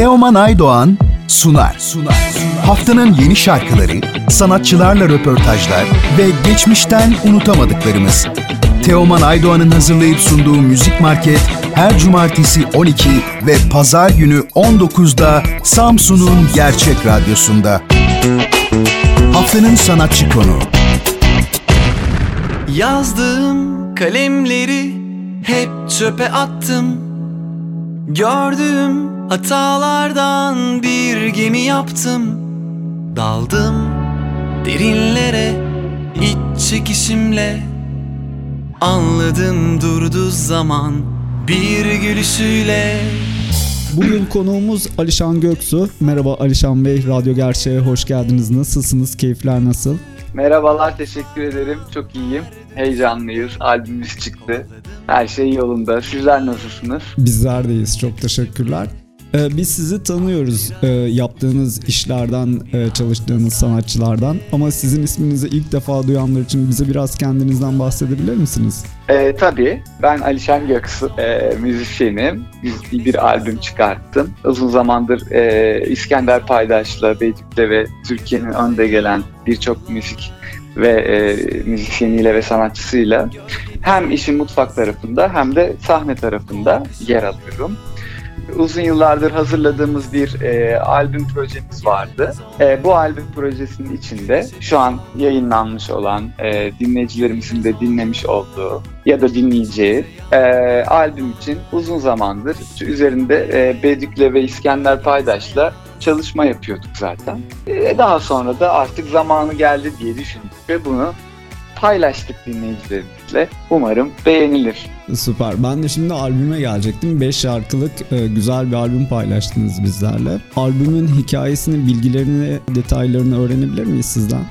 Teoman Aydoğan sunar. sunar. Haftanın yeni şarkıları, sanatçılarla röportajlar ve geçmişten unutamadıklarımız. Teoman Aydoğan'ın hazırlayıp sunduğu Müzik Market her cumartesi 12 ve pazar günü 19'da Samsun'un Gerçek Radyosu'nda. Haftanın sanatçı konu. Yazdığım kalemleri hep çöpe attım. Gördüğüm hatalardan bir gemi yaptım. Daldım derinlere iç çekişimle Anladım durdu zaman bir gülüşüyle Bugün konuğumuz Alişan Göksu. Merhaba Alişan Bey, Radyo Gerçeğe hoş geldiniz. Nasılsınız? Keyifler nasıl? Merhabalar, teşekkür ederim. Çok iyiyim. Heyecanlıyız. Albümümüz çıktı. Her şey yolunda. Sizler nasılsınız? Bizler deyiz. Çok teşekkürler. Ee, biz sizi tanıyoruz e, yaptığınız işlerden, e, çalıştığınız sanatçılardan. Ama sizin isminizi ilk defa duyanlar için bize biraz kendinizden bahsedebilir misiniz? E, tabii. Ben Alişan Göksu, e, müzisyenim. Bir, bir albüm çıkarttım. Uzun zamandır e, İskender Paydaş'la, Beydik'le ve Türkiye'nin önde gelen birçok müzik ve e, müzisyeniyle ve sanatçısıyla hem işin mutfak tarafında hem de sahne tarafında yer alıyorum uzun yıllardır hazırladığımız bir e, albüm projemiz vardı. E, bu albüm projesinin içinde şu an yayınlanmış olan e, dinleyicilerimizin de dinlemiş olduğu ya da dinleyeceği e, albüm için uzun zamandır üzerinde e, Bedük'le ve İskender Paydaş'la çalışma yapıyorduk zaten. E, daha sonra da artık zamanı geldi diye düşündük ve bunu paylaştık dinleyicilerimizle. Umarım beğenilir. Süper. Ben de şimdi albüme gelecektim. 5 şarkılık e, güzel bir albüm paylaştınız bizlerle. Albümün hikayesini, bilgilerini, detaylarını öğrenebilir miyiz sizden?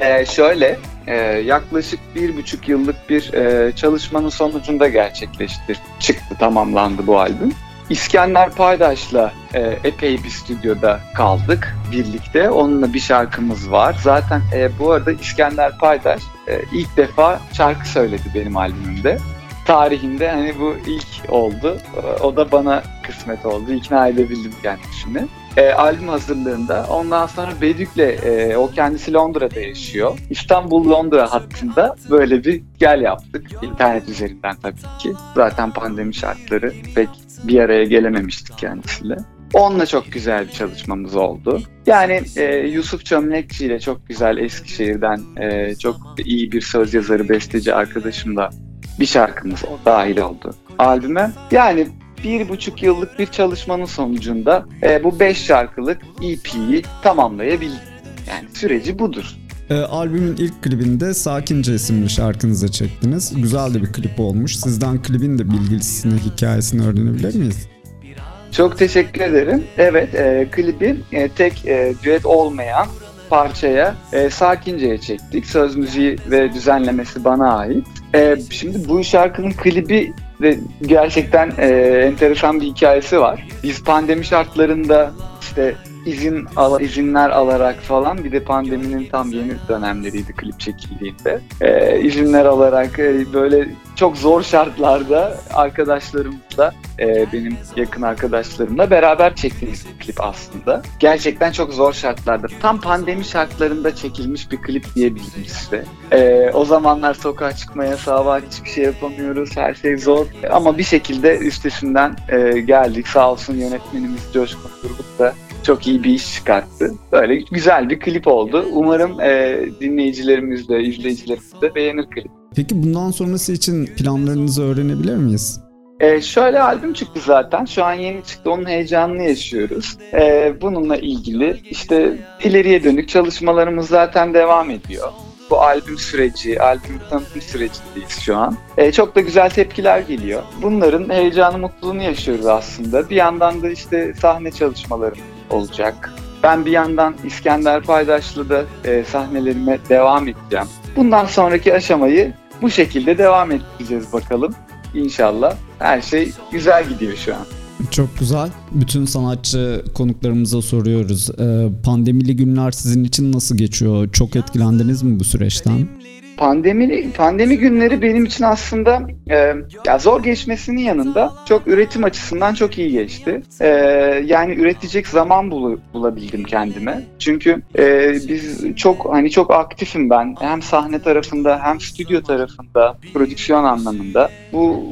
Ee, şöyle, e, yaklaşık bir buçuk yıllık bir e, çalışmanın sonucunda gerçekleşti, çıktı, tamamlandı bu albüm. İskender Paydaş'la e, epey bir stüdyoda kaldık birlikte. Onunla bir şarkımız var. Zaten e, bu arada İskender Paydaş e, ilk defa şarkı söyledi benim albümümde. Tarihinde hani bu ilk oldu. E, o da bana kısmet oldu. İkna edebildim kendisini e, albüm hazırlığında. Ondan sonra Bedük'le e, o kendisi Londra'da yaşıyor. İstanbul-Londra hattında böyle bir gel yaptık. İnternet üzerinden tabii ki. Zaten pandemi şartları pek bir araya gelememiştik kendisiyle. Onunla çok güzel bir çalışmamız oldu. Yani e, Yusuf Çömlekçi ile çok güzel Eskişehir'den e, çok iyi bir söz yazarı, besteci arkadaşımla bir şarkımız dahil oldu albüme. Yani bir buçuk yıllık bir çalışmanın sonucunda e, bu beş şarkılık EP'yi tamamlayabildik. Yani süreci budur. E, albümün ilk klibinde Sakince isimli şarkınızı çektiniz. Güzel de bir klip olmuş. Sizden klibin de bilgisini, hikayesini öğrenebilir miyiz? Çok teşekkür ederim. Evet, e, klibi e, tek e, düet olmayan parçaya e, Sakince'ye çektik. Söz müziği ve düzenlemesi bana ait. E, şimdi bu şarkının klibi ve gerçekten e, enteresan bir hikayesi var. Biz pandemi şartlarında işte izin al, izinler alarak falan bir de pandeminin tam yeni dönemleriydi klip çekildiğinde. E, izinler alarak e, böyle çok zor şartlarda arkadaşlarımızla e, benim yakın arkadaşlarımla beraber çektiğimiz bir klip aslında. Gerçekten çok zor şartlarda. Tam pandemi şartlarında çekilmiş bir klip diyebiliriz işte. E, o zamanlar sokağa çıkmaya sağ var hiçbir şey yapamıyoruz. Her şey zor. Ama bir şekilde üstesinden e, geldik. Sağ olsun yönetmenimiz Coşkun Turgut da çok iyi bir iş çıkarttı. Böyle güzel bir klip oldu. Umarım e, dinleyicilerimiz de, izleyicilerimiz de beğenir klip. Peki bundan sonrası için planlarınızı öğrenebilir miyiz? Ee, şöyle albüm çıktı zaten. Şu an yeni çıktı. Onun heyecanını yaşıyoruz. Ee, bununla ilgili işte ileriye dönük çalışmalarımız zaten devam ediyor. Bu albüm süreci, albüm tanıtım sürecindeyiz şu an. Ee, çok da güzel tepkiler geliyor. Bunların heyecanı, mutluluğunu yaşıyoruz aslında. Bir yandan da işte sahne çalışmalarım olacak. Ben bir yandan İskender Paydaşlı da e, sahnelerime devam edeceğim. Bundan sonraki aşamayı bu şekilde devam edeceğiz bakalım. İnşallah her şey güzel gidiyor şu an. Çok güzel. Bütün sanatçı konuklarımıza soruyoruz. Ee, pandemili günler sizin için nasıl geçiyor? Çok etkilendiniz mi bu süreçten? Pandemi pandemi günleri benim için aslında e, ya zor geçmesinin yanında çok üretim açısından çok iyi geçti. E, yani üretecek zaman bul, bulabildim kendime. Çünkü e, biz çok hani çok aktifim ben hem sahne tarafında hem stüdyo tarafında prodüksiyon anlamında. Bu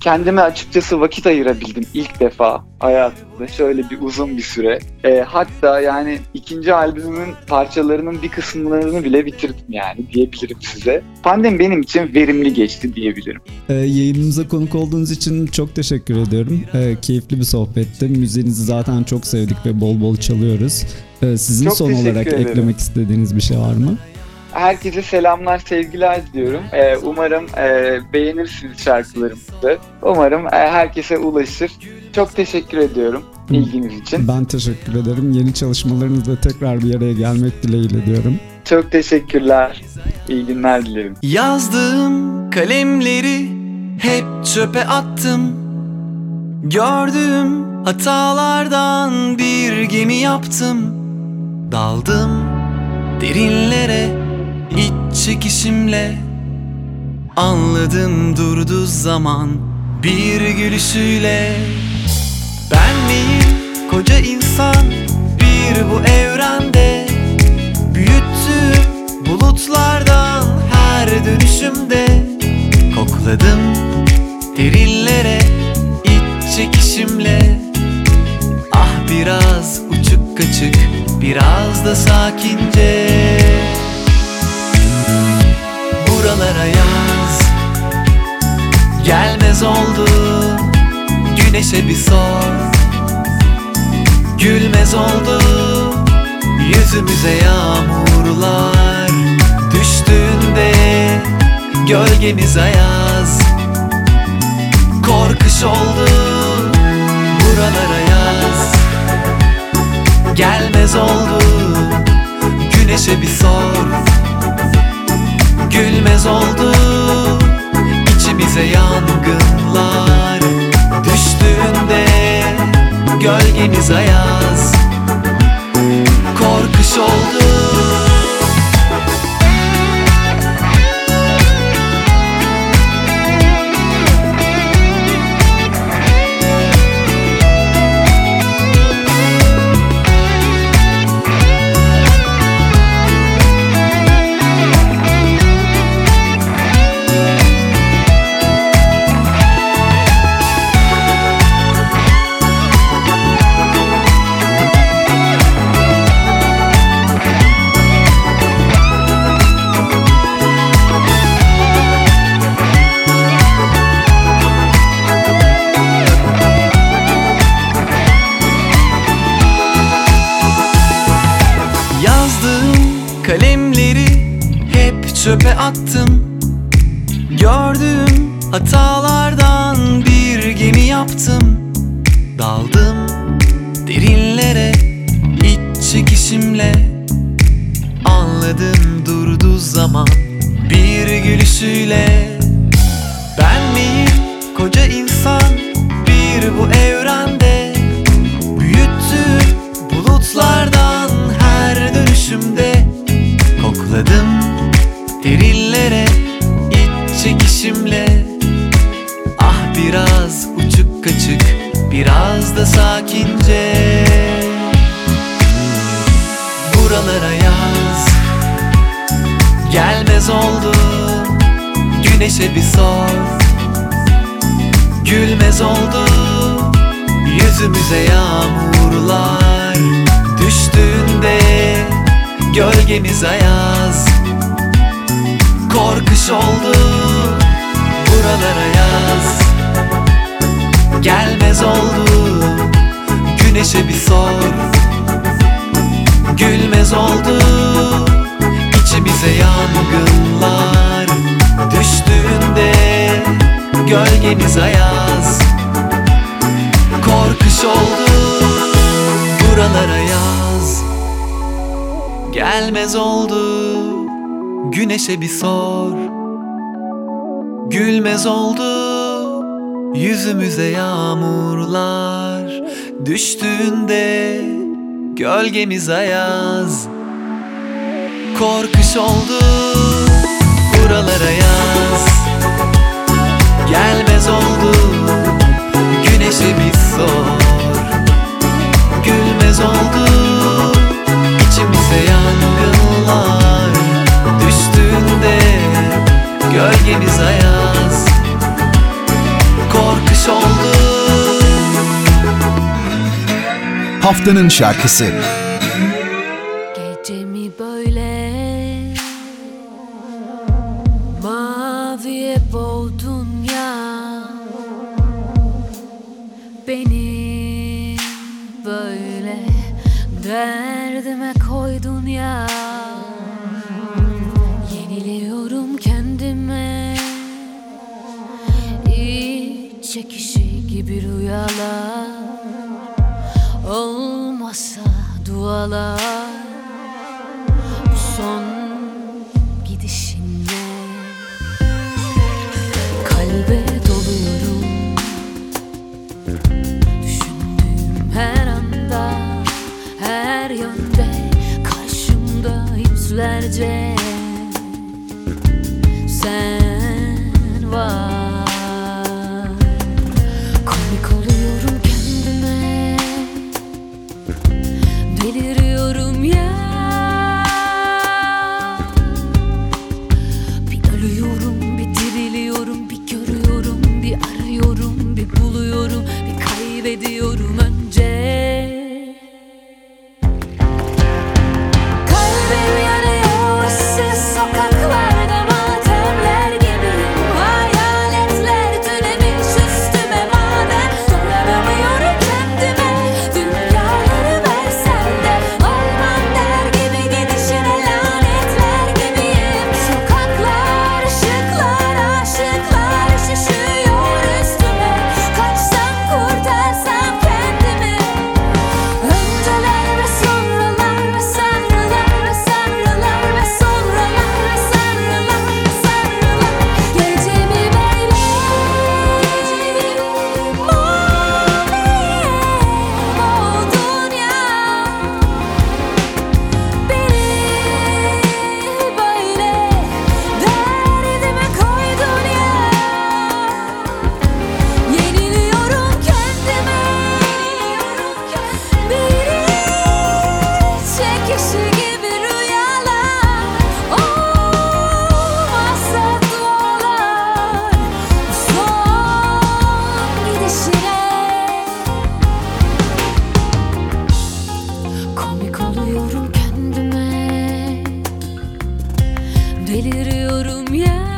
kendime açıkçası vakit ayırabildim ilk defa hayatımda şöyle bir uzun bir süre. E, hatta yani ikinci albümümün parçalarının bir kısımlarını bile bitirdim yani diyebilirim size. Pandemi benim için verimli geçti diyebilirim. E, yayınımıza konuk olduğunuz için çok teşekkür ediyorum. E, keyifli bir sohbetti. Müziğinizi zaten çok sevdik ve bol bol çalıyoruz. E, sizin çok son olarak ederim. eklemek istediğiniz bir şey var mı? Herkese selamlar, sevgiler diliyorum. Ee, umarım e, beğenirsiniz şarkılarımızı. Umarım e, herkese ulaşır. Çok teşekkür ediyorum ilginiz için. Ben teşekkür ederim. Yeni çalışmalarınızla tekrar bir araya gelmek dileğiyle diyorum. Çok teşekkürler. İyi günler dilerim. Yazdığım kalemleri hep çöpe attım Gördüğüm hatalardan bir gemi yaptım Daldım derinlere iç çekişimle Anladım durdu zaman bir gülüşüyle. Ben miyim koca insan bir bu evrende? Büyüttüm bulutlardan her dönüşümde. Kokladım derinlere iç çekişimle. Ah biraz uçuk kaçık biraz da sakince Buralara yaz. Gelmez oldu. Güneşe bir sor. Gülmez oldu. Yüzümüze yağmurlar. Düştüğünde Gölgemiz ayaz. Korkuş oldu. Buralara yaz. Gelmez oldu. Güneşe bir sor Gülmez oldu. İçimize yangınlar Düştüğünde gölgemiz ayaz çöpe attım. Gördüğüm hatalardan bir gemi yaptım. Daldım derinlere iç çekişimle. Anladım durdu zaman bir gülüşüyle. Ben miyim koca insan bir bu evrende? Büyüttüm bulutlardan her dönüşümde. Kokladım derinlere iç çekişimle. Ah biraz uçuk kaçık biraz da sakince. Buralara yaz. Gelmez oldu Güneşe bir sor. Gülmez oldu Yüzümüze yağmurlar. Düştüğünde Gölgemiz ayaz Korkuş oldu. Buralara yaz. Gelmez oldu. Güneşe bir sor. Gülmez oldu. İçimize yangınlar Düştüğünde gölgemiz ayaz. Korkuş oldu. Buralara yaz. Gelmez oldu güneşe bir sor. Gülmez oldu yüzümüze yağmurlar. Düştüğünde gölgemiz ayaz. Korkuş oldu buralara yaz. Gelmez oldu güneşe bir sor. Haftanın şarkısı. Gecemi böyle maviye boğdun ya. Beni böyle derdime koydun ya. Yeniliyorum kendime. İç çekişi gibi rüyalar. dualar Bu son gidişinle Kalbe doluyorum. Düşündüğüm her anda Her yönde Karşımda yüzlerce. Sen Arıyorum yer